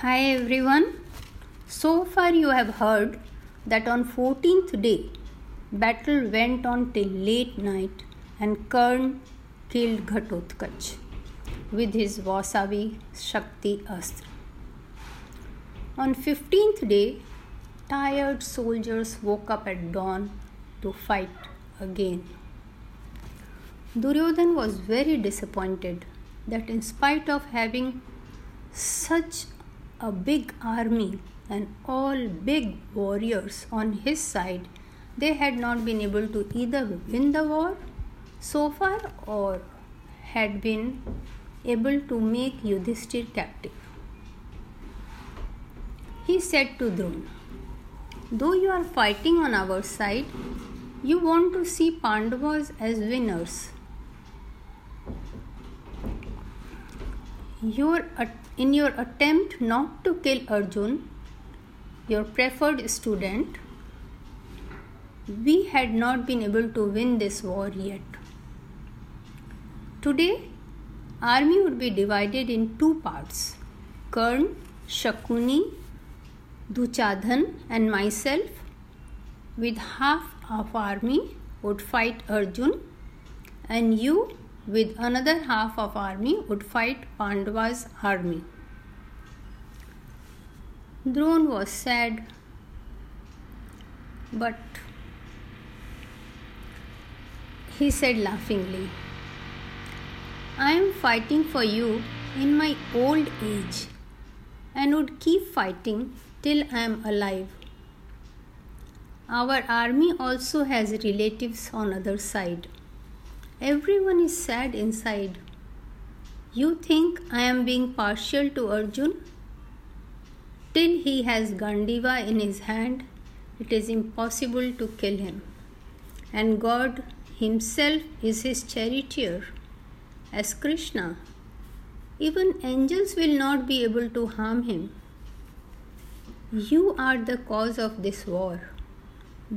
Hi everyone. So far you have heard that on 14th day battle went on till late night and Karn killed Ghatotkach with his Vasavi Shakti Astra. On 15th day tired soldiers woke up at dawn to fight again. Duryodhan was very disappointed that in spite of having such a big army and all big warriors on his side, they had not been able to either win the war so far or had been able to make Yudhishthir captive. He said to Drona, Though you are fighting on our side, you want to see Pandavas as winners. Your in your attempt not to kill Arjun, your preferred student, we had not been able to win this war yet. Today, army would be divided in two parts. Karn, Shakuni, Dushasan and myself with half of army would fight Arjun and you with another half of army would fight Pandava's army. Drona was sad, but he said laughingly, I am fighting for you in my old age and would keep fighting till I am alive. Our army also has relatives on other side. Everyone is sad inside. You think I am being partial to Arjun? Till he has Gandiva in his hand, it is impossible to kill him. And God Himself is his charioteer, as Krishna. Even angels will not be able to harm him. You are the cause of this war.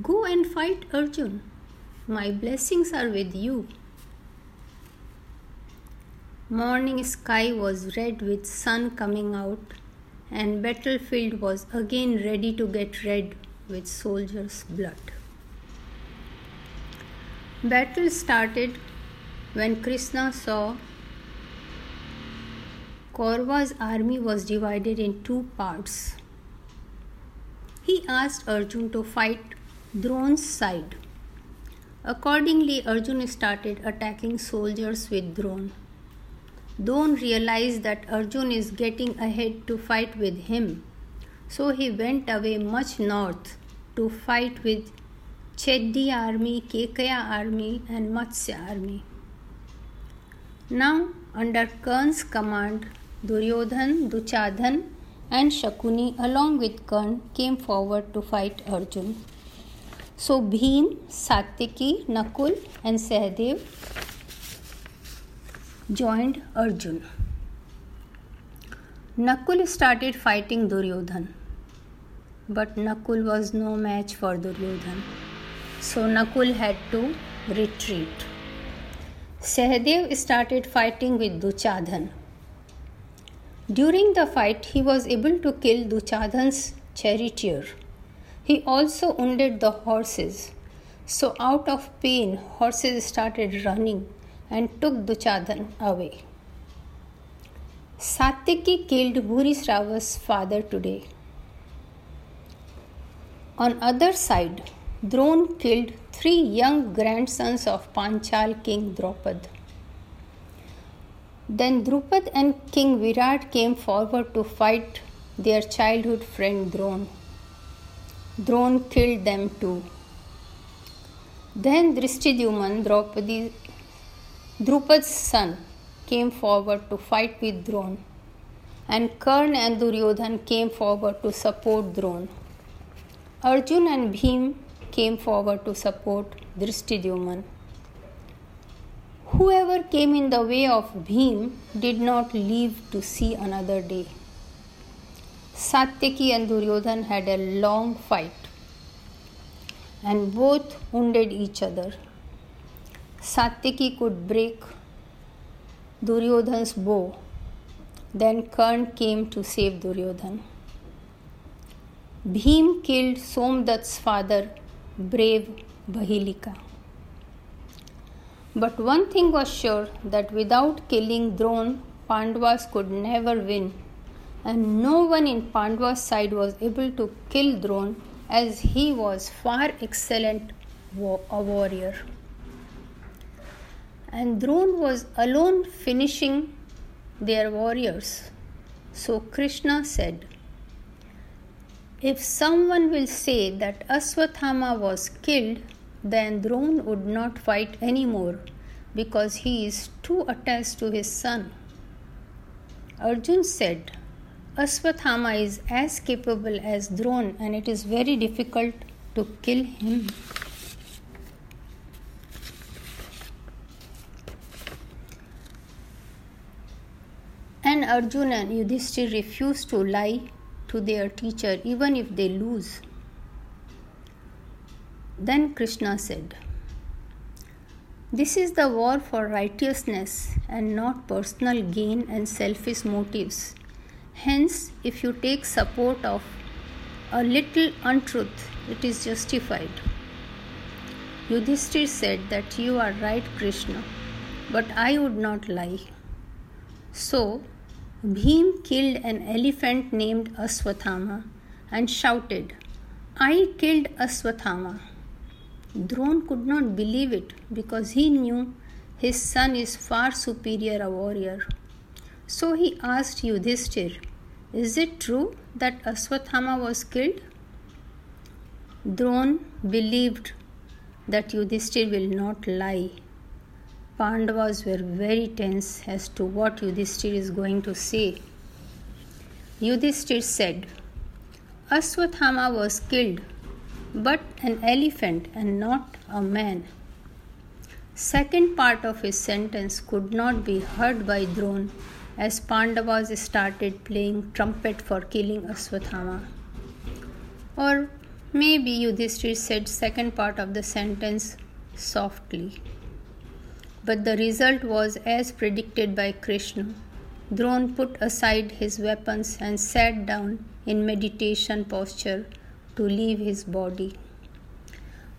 Go and fight Arjun. My blessings are with you. Morning sky was red with sun coming out, and battlefield was again ready to get red with soldiers' blood. Battle started when Krishna saw Kaurva's army was divided in two parts. He asked Arjun to fight Drona's side. Accordingly, Arjun started attacking soldiers with Drona. Drona realized that Arjun is getting ahead to fight with him, so he went away much north to fight with Chedi army, Kekaya army, and Matsya army. Now, under Karn's command, Duryodhan, Dushasan, and Shakuni, along with Karn, came forward to fight Arjun. So, Bhim, Satyaki, Nakul, and Sahadev joined Arjun. Nakul started fighting Duryodhan, but Nakul was no match for Duryodhan, so Nakul had to retreat. Sahadev started fighting with Dushasan. During the fight, he was able to kill Dushasan's charioteer. He also wounded the horses. So, out of pain, horses started running and took Dushasan away. Satyaki killed Bhurisrava's father today. On other side, Drona killed three young grandsons of Panchal king Drupad. Then Drupad and King Virat came forward to fight their childhood friend Drona. Drona killed them too. Then Drishtidyuman, Draupadi, Drupad's son came forward to fight with Drona, and Karn and Duryodhan came forward to support Drona. Arjun and Bhim came forward to support Drishtidyuman. Whoever came in the way of Bhim did not live to see another day. Satyaki and Duryodhan had a long fight, and both wounded each other. Satyaki could break Duryodhan's bow, Then Karn came to save Duryodhan. Bhim killed Somdat's father, brave Bahilika. But one thing was sure that without killing Drona, Pandavas could never win, and no one in Pandava's side was able to kill Drona as he was far excellent a warrior. And Drona was alone finishing their warriors. So Krishna said, If someone will say that Aswathama was killed, then Drona would not fight anymore because he is too attached to his son. Arjun said, Aswathama is as capable as Drona and it is very difficult to kill him. Arjuna and Yudhishthir refuse to lie to their teacher even if they lose. Then Krishna said, This is the war for righteousness and not personal gain and selfish motives. Hence, if you take support of a little untruth, it is justified. Yudhishthir said that you are right, Krishna, but I would not lie. So, Bhim killed an elephant named Aswathama and shouted, I killed Aswathama. Drona could not believe it because he knew his son is far superior a warrior. So he asked Yudhishthir, Is it true that Aswathama was killed? Drona believed that Yudhishthir will not lie. Pandavas were very tense as to what Yudhishthir is going to say. Yudhishthir said, Aswathama was killed but an elephant and not a man. Second part of his sentence could not be heard by Drona as Pandavas started playing trumpet for killing Aswathama. Or maybe Yudhishthir said second part of the sentence softly. But the result was as predicted by Krishna. Drona put aside his weapons and sat down in meditation posture to leave his body.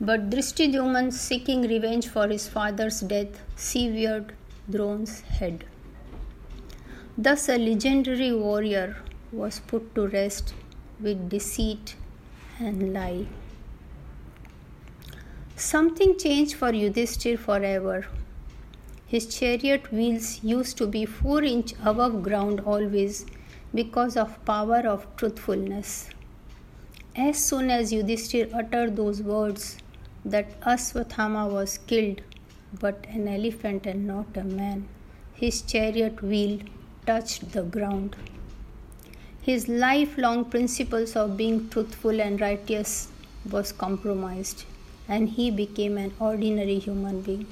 But Drishtidyuman, seeking revenge for his father's death, severed Drona's head. Thus, a legendary warrior was put to rest with deceit and lie. Something changed for Yudhishthir forever. His chariot wheels used to be four inch above ground always because of power of truthfulness. As soon as Yudhishthir uttered those words, that Aswathama was killed, but an elephant and not a man, his chariot wheel touched the ground. His lifelong principles of being truthful and righteous was compromised, and he became an ordinary human being.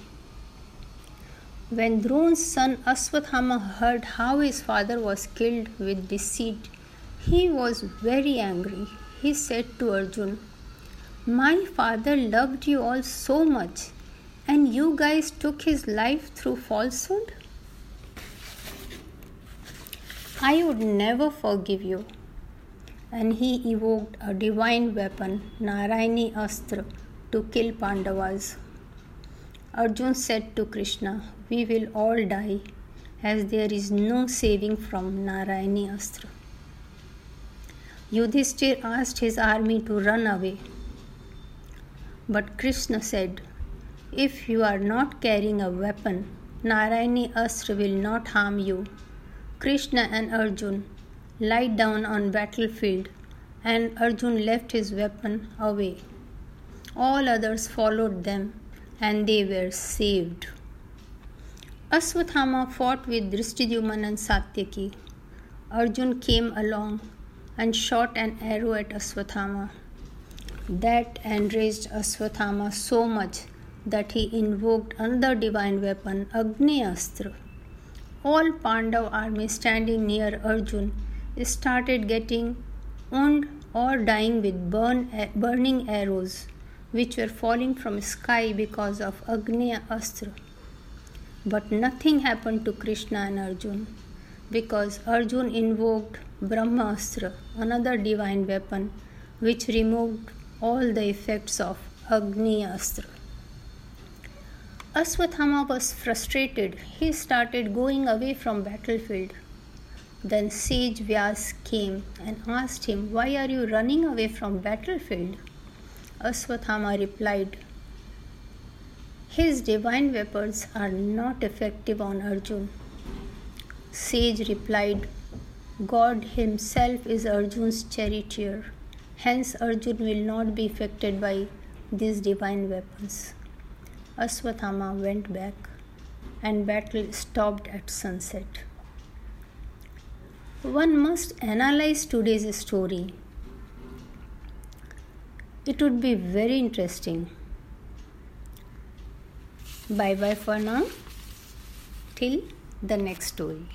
When Drona's son Aswathama heard how his father was killed with deceit, he was very angry he said to Arjun, My father loved you all so much, and you guys took his life through falsehood? I would never forgive you. And he evoked a divine weapon, Narayani Astra, to kill Pandavas. Arjun said to Krishna, We will all die, as there is no saving from Narayani Astra. Yudhishthir asked his army to run away. But Krishna said, If you are not carrying a weapon, Narayani Astra will not harm you. Krishna and Arjun lied down on battlefield and Arjun left his weapon away. All others followed them and they were saved. Aswathama fought with Drishtidyuman and Satyaki. Arjun came along and shot an arrow at Aswathama. That enraged Aswathama so much that he invoked another divine weapon, Agni Astra. All Pandav army standing near Arjun started getting wounded or dying with burn, burning arrows which were falling from sky because of Agni Astra. But nothing happened to Krishna and Arjun. because Arjun invoked Brahma Brahmastra, another divine weapon, which removed all the effects of Agni Astra. Aswathama was frustrated. He started going away from battlefield. Then sage Vyas came and asked him, Why are you running away from battlefield? Aswathama replied, His divine weapons are not effective on Arjun. Sage replied, God himself is Arjun's charioteer. Hence, Arjun will not be affected by these divine weapons. Aswathama went back and battle stopped at sunset. One must analyze today's story. It would be very interesting. Bye bye for now. Till the next story.